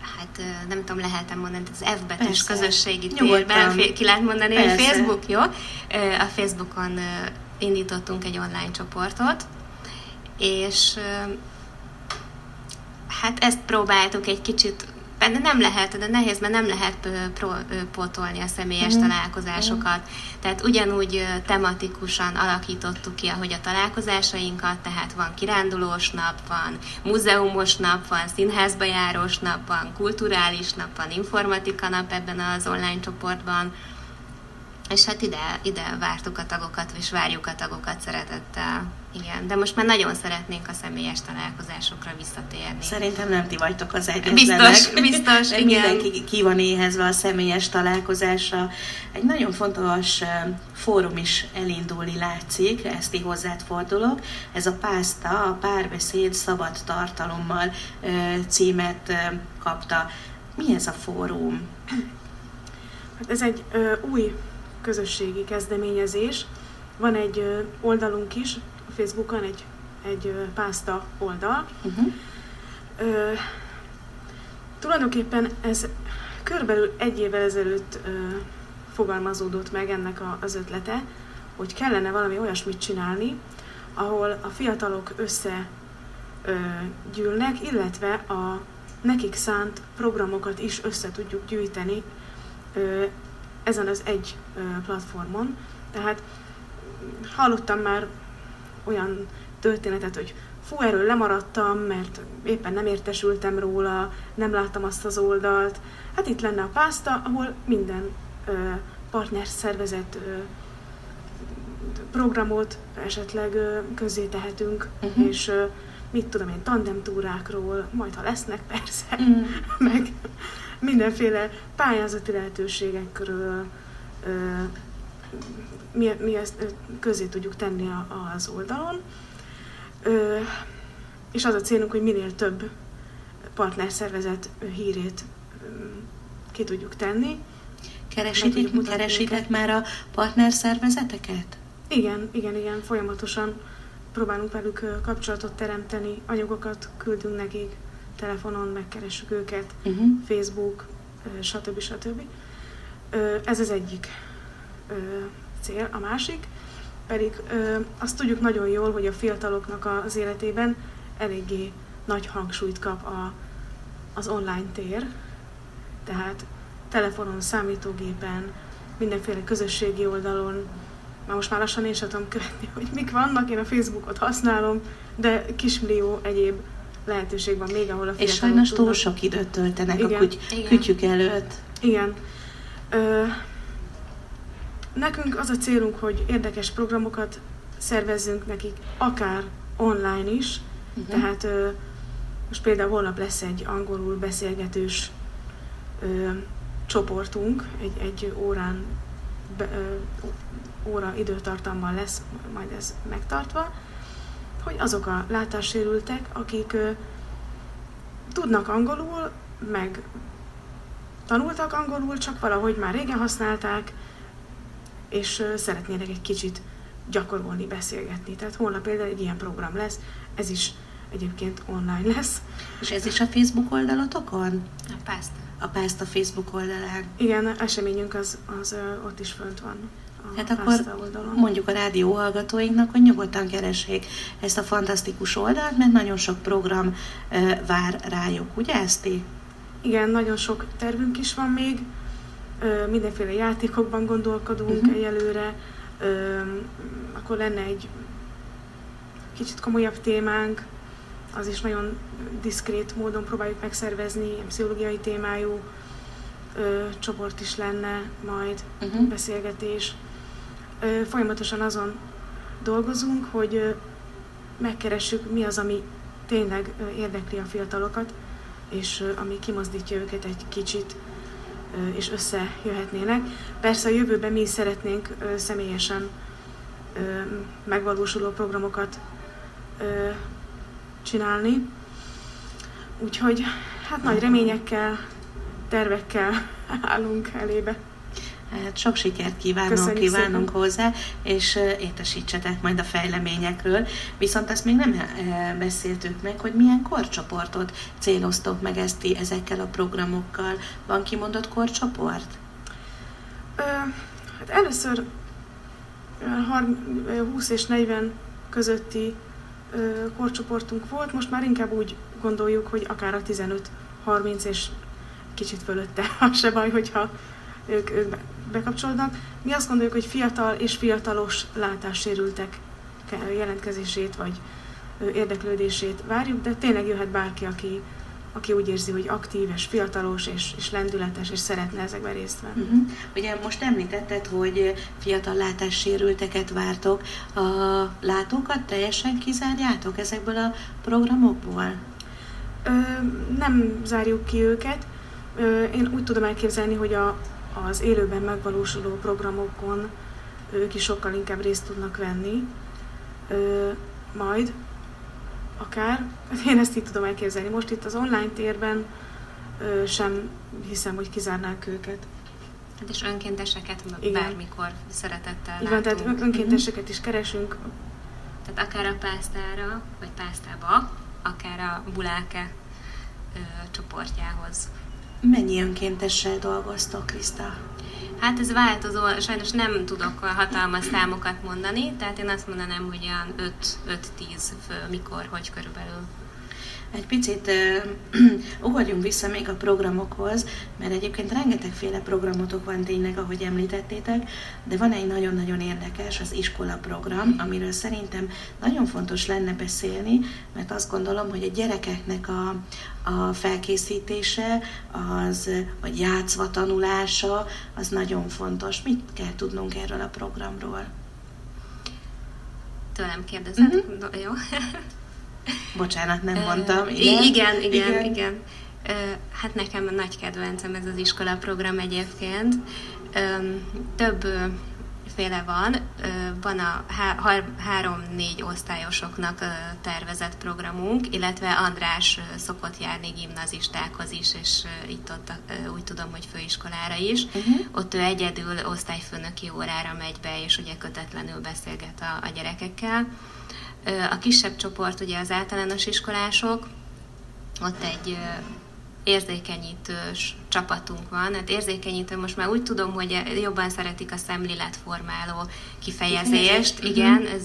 Hát nem tudom, lehetem mondani, az F betűs közösségi térben, ki lehet mondani, Persze. hogy Facebook, jó? A Facebookon indítottunk egy online csoportot, és hát ezt próbáltuk egy kicsit de nem lehet, de nehéz, mert nem lehet pro, pótolni a személyes mm. találkozásokat. Tehát ugyanúgy tematikusan alakítottuk ki, ahogy a találkozásainkat, tehát van kirándulós nap, van múzeumos nap, van színházba járós nap, van kulturális nap, van informatika nap ebben az online csoportban. És hát ide, ide vártuk a tagokat, és várjuk a tagokat szeretettel. Igen, de most már nagyon szeretnénk a személyes találkozásokra visszatérni. Szerintem nem ti vagytok az egyetlenek. Biztos, biztos, igen. Mindenki ki van éhezve a személyes találkozásra. Egy nagyon fontos fórum is elindulni látszik, ezt így hozzád fordulok. Ez a Pászta, a párbeszéd szabad tartalommal címet kapta. Mi ez a fórum? Hát ez egy ö, új közösségi kezdeményezés. Van egy ö, oldalunk is, Facebookon egy, egy pászta oldal. Uh-huh. Ö, tulajdonképpen ez körülbelül egy évvel ezelőtt ö, fogalmazódott meg ennek a, az ötlete, hogy kellene valami olyasmit csinálni, ahol a fiatalok össze ö, gyűlnek, illetve a nekik szánt programokat is össze tudjuk gyűjteni ö, ezen az egy ö, platformon. Tehát hallottam már olyan történetet, hogy fú, erről lemaradtam, mert éppen nem értesültem róla, nem láttam azt az oldalt. Hát itt lenne a pászta, ahol minden ö, partner szervezet ö, programot esetleg ö, közzé tehetünk, uh-huh. és ö, mit tudom én, tandemtúrákról, majd ha lesznek persze, uh-huh. meg mindenféle pályázati lehetőségekről, ö, mi, mi ezt közé tudjuk tenni a, az oldalon. Ö, és az a célunk, hogy minél több partnerszervezet hírét ki tudjuk tenni. Keresitek, tudjuk keresitek már a partnerszervezeteket? Igen, igen, igen, folyamatosan próbálunk velük kapcsolatot teremteni, anyagokat küldünk nekik, telefonon megkeressük őket, uh-huh. Facebook, stb. stb. Ez az egyik cél, a másik pedig ö, azt tudjuk nagyon jól, hogy a fiataloknak az életében eléggé nagy hangsúlyt kap a, az online tér, tehát telefonon, számítógépen, mindenféle közösségi oldalon, már most már lassan én sem tudom követni, hogy mik vannak, én a Facebookot használom, de kismillió egyéb lehetőség van még, ahol a fiatalok És sajnos túl sok időt töltenek Igen. a kuty- kütyük előtt. Igen. Ö, Nekünk az a célunk, hogy érdekes programokat szervezzünk nekik, akár online is, uh-huh. tehát ö, most például holnap lesz egy angolul beszélgetős ö, csoportunk, egy, egy órán, be, ö, óra időtartammal lesz majd ez megtartva, hogy azok a látássérültek, akik ö, tudnak angolul, meg tanultak angolul, csak valahogy már régen használták, és szeretnének egy kicsit gyakorolni, beszélgetni. Tehát holnap például egy ilyen program lesz, ez is egyébként online lesz. És ez is a Facebook oldalatokon? A Pászta. A Pászta Facebook oldalán. Igen, eseményünk az, az ott is fönt van. Hát akkor oldalon. mondjuk a rádió hallgatóinknak, hogy nyugodtan keressék ezt a fantasztikus oldalt, mert nagyon sok program vár rájuk, ugye Eszti? Igen, nagyon sok tervünk is van még, mindenféle játékokban gondolkodunk uh-huh. egyelőre, akkor lenne egy kicsit komolyabb témánk, az is nagyon diszkrét módon próbáljuk megszervezni, pszichológiai témájú ö, csoport is lenne majd, uh-huh. beszélgetés. Ö, folyamatosan azon dolgozunk, hogy ö, megkeressük, mi az, ami tényleg ö, érdekli a fiatalokat, és ö, ami kimozdítja őket egy kicsit és összejöhetnének. Persze a jövőben mi is szeretnénk személyesen megvalósuló programokat csinálni. Úgyhogy hát nagy reményekkel, tervekkel állunk elébe. Hát sok sikert kívánunk, Köszönjük kívánunk szépen. hozzá, és értesítsetek majd a fejleményekről. Viszont azt még nem beszéltük meg, hogy milyen korcsoportot céloztok meg ezt ezekkel a programokkal. Van kimondott korcsoport? Ö, hát először 20 és 40 közötti korcsoportunk volt, most már inkább úgy gondoljuk, hogy akár a 15-30 és kicsit fölötte, az se baj, hogyha ők, ők bekapcsolódnak. Mi azt gondoljuk, hogy fiatal és fiatalos látássérültek jelentkezését vagy érdeklődését várjuk, de tényleg jöhet bárki, aki, aki úgy érzi, hogy aktív és fiatalos és, és lendületes, és szeretne ezekben részt venni. Uh-huh. Ugye most említetted, hogy fiatal látássérülteket vártok. A látókat teljesen kizárjátok ezekből a programokból? Ö, nem zárjuk ki őket. Ö, én úgy tudom elképzelni, hogy a, az élőben megvalósuló programokon ők is sokkal inkább részt tudnak venni. Ö, majd akár. Én ezt így tudom elképzelni. Most itt az online térben ö, sem hiszem, hogy kizárnánk őket. Hát és önkénteseket Igen. bármikor szeretettel Igen, látunk. tehát önkénteseket is keresünk. Tehát akár a pásztára, vagy pásztába, akár a buláke ö, csoportjához. Mennyi önkéntessel dolgoztok, Kriszta? Hát ez változó, sajnos nem tudok hatalmas számokat mondani, tehát én azt mondanám, hogy olyan 5-10 fő, mikor, hogy körülbelül. Egy picit ugorjunk vissza még a programokhoz, mert egyébként rengetegféle programotok van tényleg, ahogy említettétek, de van egy nagyon-nagyon érdekes, az iskola program, amiről szerintem nagyon fontos lenne beszélni, mert azt gondolom, hogy a gyerekeknek a, a felkészítése, az, vagy játszva tanulása, az nagyon fontos. Mit kell tudnunk erről a programról? Tőlem kérdezed? Mm-hmm. Jó. Bocsánat, nem mondtam. Igen, igen, igen. igen. igen. Hát nekem nagy kedvencem ez az iskola program egyébként. Több féle van. Van a három-négy osztályosoknak tervezett programunk, illetve András szokott járni gimnazistákhoz is, és itt ott úgy tudom, hogy főiskolára is. Uh-huh. Ott ő egyedül osztályfőnöki órára megy be, és ugye kötetlenül beszélget a, a gyerekekkel. A kisebb csoport ugye az általános iskolások, ott egy érzékenyítős csapatunk van. Hát érzékenyítő most már úgy tudom, hogy jobban szeretik a szemléletformáló kifejezést. Igen, ez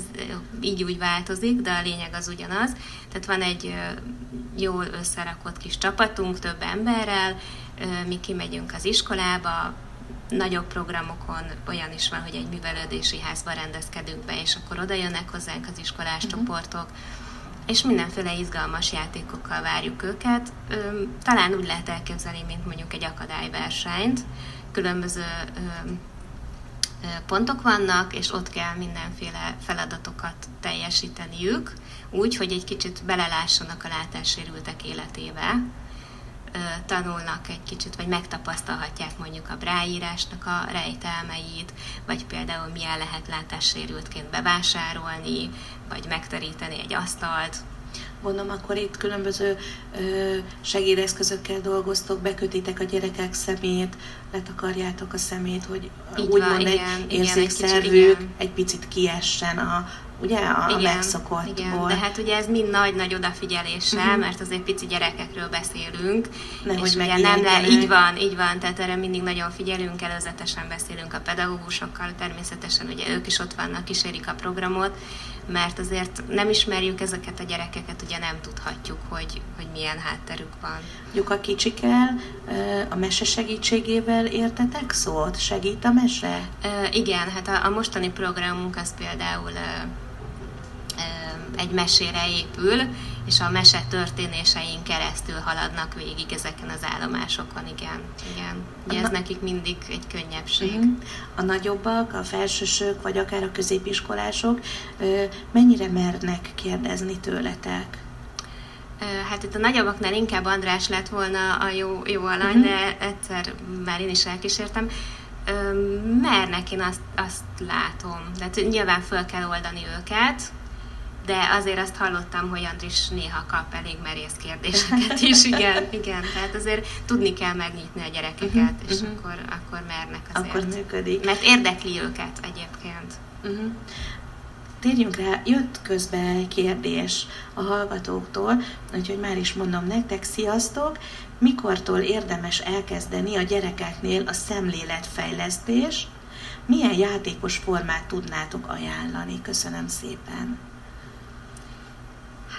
így úgy változik, de a lényeg az ugyanaz. Tehát van egy jól összerakott kis csapatunk több emberrel, mi kimegyünk az iskolába, nagyobb programokon olyan is van, hogy egy művelődési házba rendezkedünk be, és akkor oda jönnek hozzánk az iskolás uh-huh. csoportok, és mindenféle izgalmas játékokkal várjuk őket. Talán úgy lehet elképzelni, mint mondjuk egy akadályversenyt. Különböző pontok vannak, és ott kell mindenféle feladatokat teljesíteniük, úgy, hogy egy kicsit belelássanak a látássérültek életébe tanulnak egy kicsit, vagy megtapasztalhatják mondjuk a bráírásnak a rejtelmeit, vagy például milyen lehet látássérültként bevásárolni, vagy megteríteni egy asztalt, Mondom, akkor itt különböző ö, segédeszközökkel dolgoztok, bekötitek a gyerekek szemét, letakarjátok a szemét, hogy úgymond egy érzékszervük egy, egy picit kiessen a, ugye, a igen, megszokottból. Igen, de hát ugye ez mind nagy-nagy odafigyeléssel, uh-huh. mert azért pici gyerekekről beszélünk. Nehogy és ugye nem le, így van, így van, tehát erre mindig nagyon figyelünk, előzetesen beszélünk a pedagógusokkal, természetesen ugye ők is ott vannak, kísérik a programot, mert azért nem ismerjük ezeket a gyerekeket, ugye nem tudhatjuk, hogy, hogy milyen hátterük van. Mondjuk a kicsikkel a mese segítségével értetek szót? Segít a mese? Igen, hát a, a mostani programunk az például egy mesére épül, és a mese történésein keresztül haladnak végig ezeken az állomásokon, igen. igen. Ugye ez nekik mindig egy könnyebbség. Uh-huh. A nagyobbak, a felsősök, vagy akár a középiskolások mennyire mernek kérdezni tőletek? Hát itt a nagyobbaknál inkább András lett volna a jó, jó alany, uh-huh. de egyszer már én is elkísértem. Mernek, én azt, azt látom. De nyilván föl kell oldani őket, de azért azt hallottam, hogy Andris néha kap elég merész kérdéseket is, igen, igen, tehát azért tudni kell megnyitni a gyerekeket, uh-huh, és uh-huh. Akkor, akkor mernek azért. Akkor működik. Mert érdekli őket egyébként. Uh-huh. Térjünk rá, jött közben egy kérdés a hallgatóktól, úgyhogy már is mondom nektek, sziasztok! Mikortól érdemes elkezdeni a gyerekeknél a szemléletfejlesztés? Milyen játékos formát tudnátok ajánlani? Köszönöm szépen!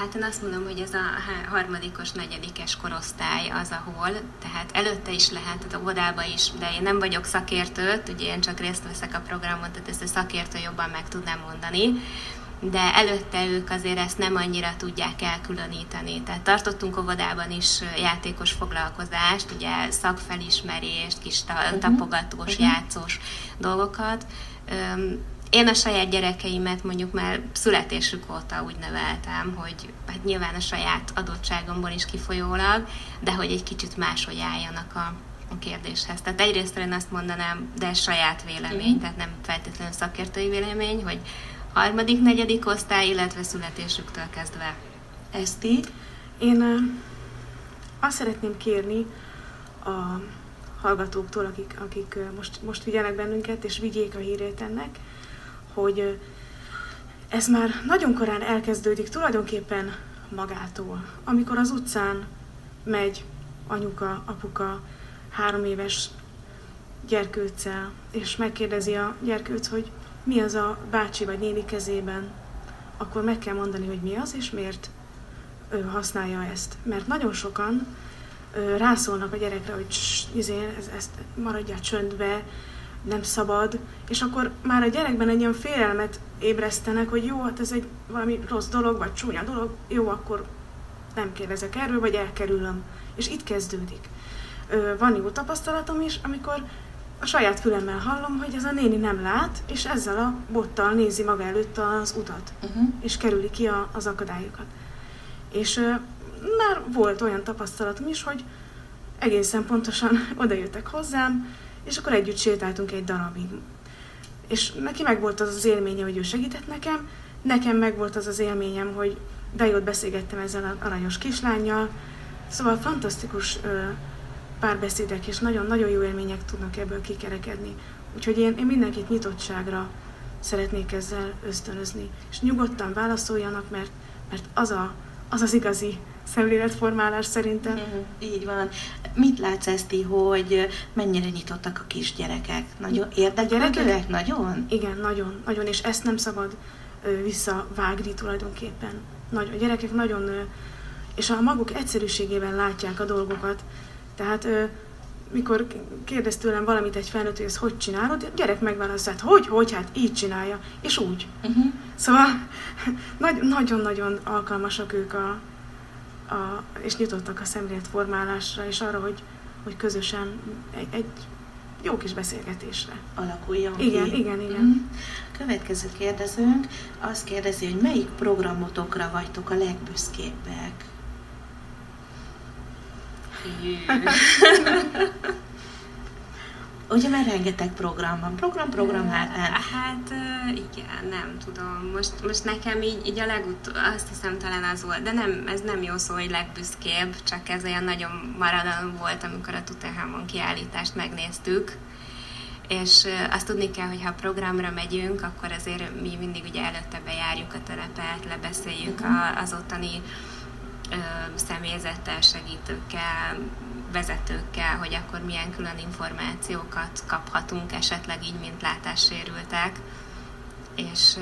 Hát én azt mondom, hogy ez a harmadikos, negyedikes korosztály az, ahol, tehát előtte is lehet, tehát a vodába is, de én nem vagyok szakértő, ugye én csak részt veszek a programon, tehát ezt a szakértő jobban meg tudnám mondani, de előtte ők azért ezt nem annyira tudják elkülöníteni. Tehát tartottunk óvodában is játékos foglalkozást, ugye szakfelismerést, kis mhm. tapogatós, uh-huh. játszós dolgokat. Én a saját gyerekeimet mondjuk már születésük óta úgy neveltem, hogy hát nyilván a saját adottságomból is kifolyólag, de hogy egy kicsit máshogy álljanak a, a kérdéshez. Tehát egyrészt én azt mondanám, de saját vélemény, uh-huh. tehát nem feltétlenül szakértői vélemény, hogy harmadik, negyedik osztály, illetve születésüktől kezdve. Eszti? Én uh, azt szeretném kérni a hallgatóktól, akik, akik most, most figyelnek bennünket, és vigyék a hírét ennek, hogy ez már nagyon korán elkezdődik tulajdonképpen magától. Amikor az utcán megy anyuka, apuka, három éves gyerkőccel, és megkérdezi a gyerkőc, hogy mi az a bácsi vagy néni kezében, akkor meg kell mondani, hogy mi az, és miért ő használja ezt. Mert nagyon sokan ö, rászólnak a gyerekre, hogy izé, ez, ezt maradjál csöndbe, nem szabad, és akkor már a gyerekben egy ilyen félelmet ébresztenek, hogy jó, hát ez egy valami rossz dolog, vagy csúnya dolog, jó, akkor nem kérdezek erről, vagy elkerülöm. És itt kezdődik. Van jó tapasztalatom is, amikor a saját fülemmel hallom, hogy ez a néni nem lát, és ezzel a bottal nézi maga előtt az utat, uh-huh. és kerüli ki a, az akadályokat. És uh, már volt olyan tapasztalatom is, hogy egészen pontosan odajöttek hozzám, és akkor együtt sétáltunk egy darabig. És neki meg volt az az élménye, hogy ő segített nekem, nekem meg volt az az élményem, hogy de jót beszélgettem ezzel az aranyos kislányjal, szóval fantasztikus párbeszédek és nagyon-nagyon jó élmények tudnak ebből kikerekedni. Úgyhogy én, én mindenkit nyitottságra szeretnék ezzel ösztönözni. És nyugodtan válaszoljanak, mert, mert az, a, az az igazi szemléletformálás szerintem. Mm, így van. Mit látsz Eszti, hogy mennyire nyitottak a kisgyerekek? Nagyon érdeklődőek? Nagyon? Igen, nagyon, nagyon, és ezt nem szabad ö, visszavágni tulajdonképpen. Nagy, a gyerekek nagyon, ö, és a maguk egyszerűségében látják a dolgokat, tehát mikor kérdez tőlem valamit egy felnőtt, hogy ezt hogy csinálod, a gyerek megválaszol, hát hogy, hogy, hát így csinálja, és úgy. Uh-huh. Szóval nagyon-nagyon alkalmasak ők a, a, és nyitottak a szemléletformálásra, és arra, hogy, hogy közösen egy, egy jó kis beszélgetésre. Alakuljon Igen, ki. igen, igen. Uh-huh. Következő kérdezőnk azt kérdezi, hogy melyik programotokra vagytok a legbüszkébbek? Ugye már rengeteg program van. Program, program, hát Hát igen, nem tudom. Most, most nekem így, így a legut, azt hiszem talán az volt, de nem, ez nem jó szó, hogy legbüszkébb, csak ez olyan nagyon maradalom volt, amikor a Tutanhamon kiállítást megnéztük. És azt tudni kell, hogy ha programra megyünk, akkor azért mi mindig ugye előtte bejárjuk a telepet, lebeszéljük uh-huh. az ottani személyzettel, segítőkkel, vezetőkkel, hogy akkor milyen külön információkat kaphatunk esetleg így, mint látássérültek. És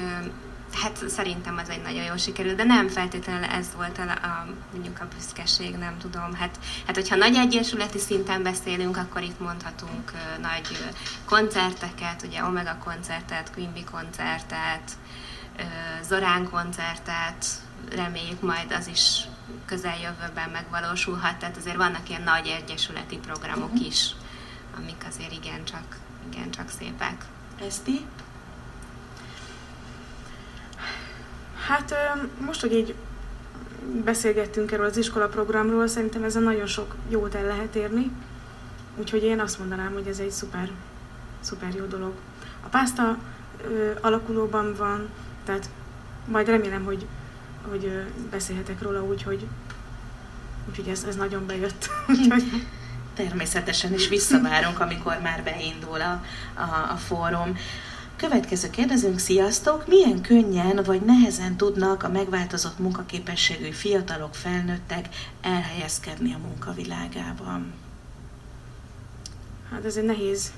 hát szerintem az egy nagyon jó sikerült, de nem feltétlenül ez volt a, a mondjuk a büszkeség, nem tudom. Hát, hát hogyha nagy egyesületi szinten beszélünk, akkor itt mondhatunk nagy uh, koncerteket, ugye Omega koncertet, Quimby koncertet, Zorán koncertet, reméljük majd az is közeljövőben megvalósulhat, tehát azért vannak ilyen nagy egyesületi programok uh-huh. is, amik azért igencsak, igencsak szépek. Eszti? Hát most, hogy így beszélgettünk erről az iskolaprogramról, szerintem ezen nagyon sok jót el lehet érni, úgyhogy én azt mondanám, hogy ez egy szuper, szuper jó dolog. A pászta ö, alakulóban van, tehát majd remélem, hogy hogy beszélhetek róla úgy, hogy úgyhogy ez, ez nagyon bejött. Természetesen is visszavárunk, amikor már beindul a, a, a fórum. Következő kérdezünk, sziasztok! Milyen könnyen vagy nehezen tudnak a megváltozott munkaképességű fiatalok, felnőttek elhelyezkedni a munkavilágában? Hát ez egy nehéz,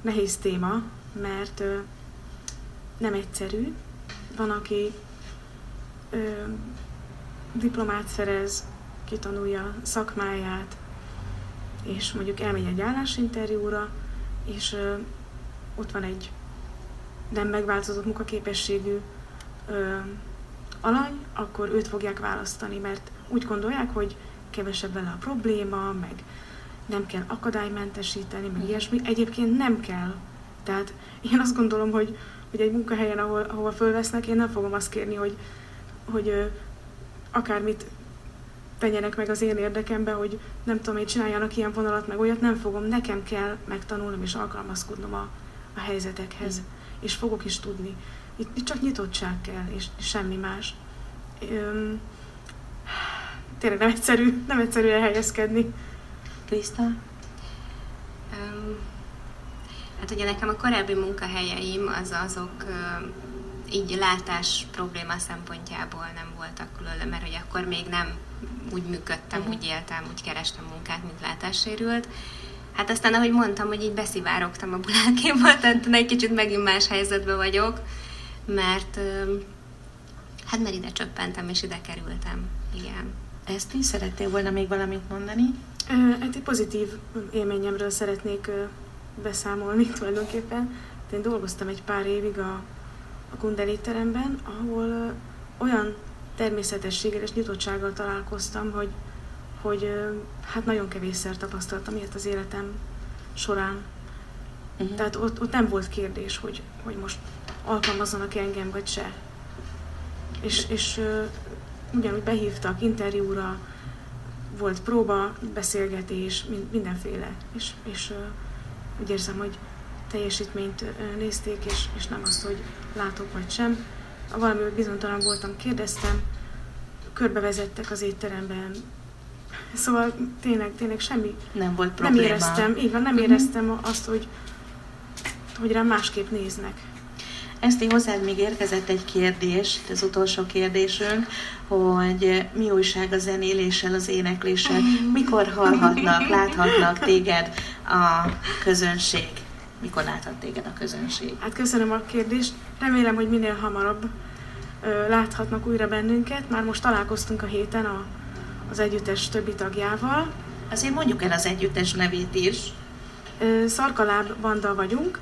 nehéz téma, mert ö, nem egyszerű. Van, aki ö, diplomát szerez, kitanulja szakmáját, és mondjuk elmegy egy állásinterjúra, és ö, ott van egy nem megváltozott munkaképességű ö, alany, akkor őt fogják választani, mert úgy gondolják, hogy kevesebb vele a probléma, meg nem kell akadálymentesíteni, meg ilyesmi. Egyébként nem kell. Tehát én azt gondolom, hogy, hogy egy munkahelyen, ahol, ahol fölvesznek, én nem fogom azt kérni, hogy, hogy ö, akármit tegyenek meg az én érdekembe, hogy nem tudom, hogy csináljanak ilyen vonalat, meg olyat, nem fogom, nekem kell megtanulnom és alkalmazkodnom a, a helyzetekhez, mm. és fogok is tudni. Itt, itt csak nyitottság kell, és semmi más. Öm, tényleg nem egyszerű, nem egyszerű elhelyezkedni. Kriszta? Um, hát ugye nekem a korábbi munkahelyeim az azok így látás probléma szempontjából nem voltak külön, mert hogy akkor még nem úgy működtem, uh-huh. úgy éltem, úgy kerestem munkát, mint látássérült. Hát aztán, ahogy mondtam, hogy így beszivárogtam a bulákéból, tehát egy kicsit megint más helyzetben vagyok, mert hát mert ide csöppentem, és ide kerültem. Igen. Ezt így szerettél volna még valamit mondani? Egy pozitív élményemről szeretnék beszámolni tulajdonképpen. Én dolgoztam egy pár évig a, a Kundel teremben, ahol olyan természetességgel és nyitottsággal találkoztam, hogy, hogy hát nagyon kevésszer tapasztaltam ilyet az életem során. Uh-huh. Tehát ott, ott nem volt kérdés, hogy, hogy most alkalmazzanak engem, vagy se. És, és ugyanúgy behívtak interjúra, volt próba, beszélgetés, mindenféle. És, és úgy érzem, hogy teljesítményt nézték, és, és nem azt, hogy látok vagy sem. Valami bizonytalan voltam, kérdeztem, körbevezettek az étteremben. Szóval tényleg, tényleg semmi. Nem volt probléma. Nem éreztem, így van, nem uh-huh. éreztem azt, hogy, hogy rám másképp néznek. Eszti, hozzád még érkezett egy kérdés, az utolsó kérdésünk, hogy mi újság a zenéléssel, az énekléssel, mikor hallhatnak, láthatnak téged a közönség? Mikor láthat téged a közönség? Hát köszönöm a kérdést. Remélem, hogy minél hamarabb ö, láthatnak újra bennünket. Már most találkoztunk a héten a, az együttes többi tagjával. Azért mondjuk el az együttes nevét is. Ö, Szarkaláb banda vagyunk,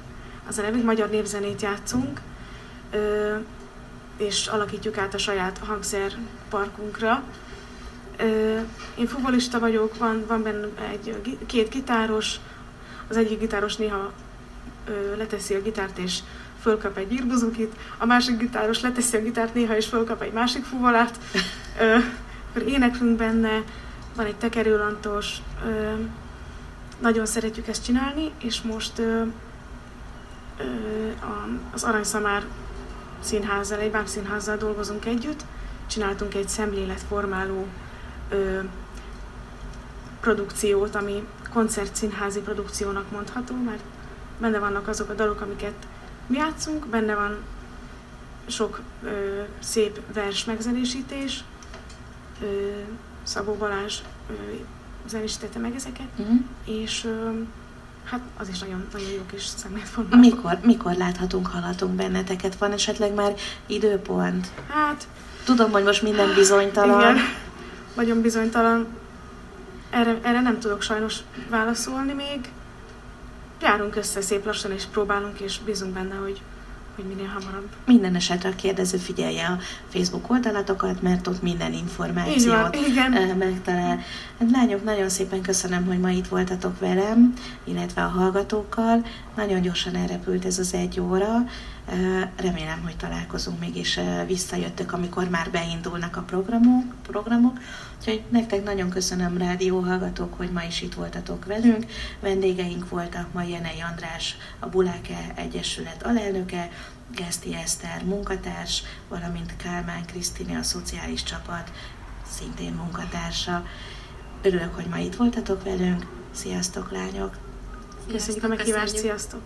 az a nevünk, magyar népzenét játszunk, ö, és alakítjuk át a saját hangszerparkunkra. Ö, én futbolista vagyok, van, van benne egy, két gitáros, az egyik gitáros néha leteszi a gitárt és fölkap egy irbuzukit, a másik gitáros leteszi a gitárt néha és fölkap egy másik fuvolát, ö, akkor éneklünk benne, van egy tekerőlantos, nagyon szeretjük ezt csinálni, és most az Aranyszamár színházzal, egy bábszínházzal dolgozunk együtt, csináltunk egy szemléletformáló ö, produkciót, ami koncertszínházi produkciónak mondható, mert benne vannak azok a dalok, amiket mi játszunk, benne van sok ö, szép vers megzenésítés, ö, Szabó Balázs ö, zenésítette meg ezeket, uh-huh. és ö, Hát az is nagyon, nagyon jó kis szemléletformáló. Mikor, mikor láthatunk, hallhatunk benneteket? Van esetleg már időpont? Hát... Tudom, hogy most minden bizonytalan. Igen, nagyon bizonytalan. Erre, erre nem tudok sajnos válaszolni még. Járunk össze szép lassan, és próbálunk, és bízunk benne, hogy hogy minél hamarabb. Minden esetre a kérdező figyelje a Facebook oldalatokat, mert ott minden információt van, igen. megtalál. Hát lányok, nagyon szépen köszönöm, hogy ma itt voltatok velem, illetve a hallgatókkal. Nagyon gyorsan elrepült ez az egy óra. Remélem, hogy találkozunk még, és visszajöttök, amikor már beindulnak a programok. programok. Úgyhogy nektek nagyon köszönöm, rádióhallgatók, hogy ma is itt voltatok velünk. Vendégeink voltak ma Jenei András, a Buláke Egyesület alelnöke, Geszti Eszter munkatárs, valamint Kálmán Krisztini a szociális csapat szintén munkatársa. Örülök, hogy ma itt voltatok velünk. Sziasztok, lányok! Köszönjük a meghívást, sziasztok!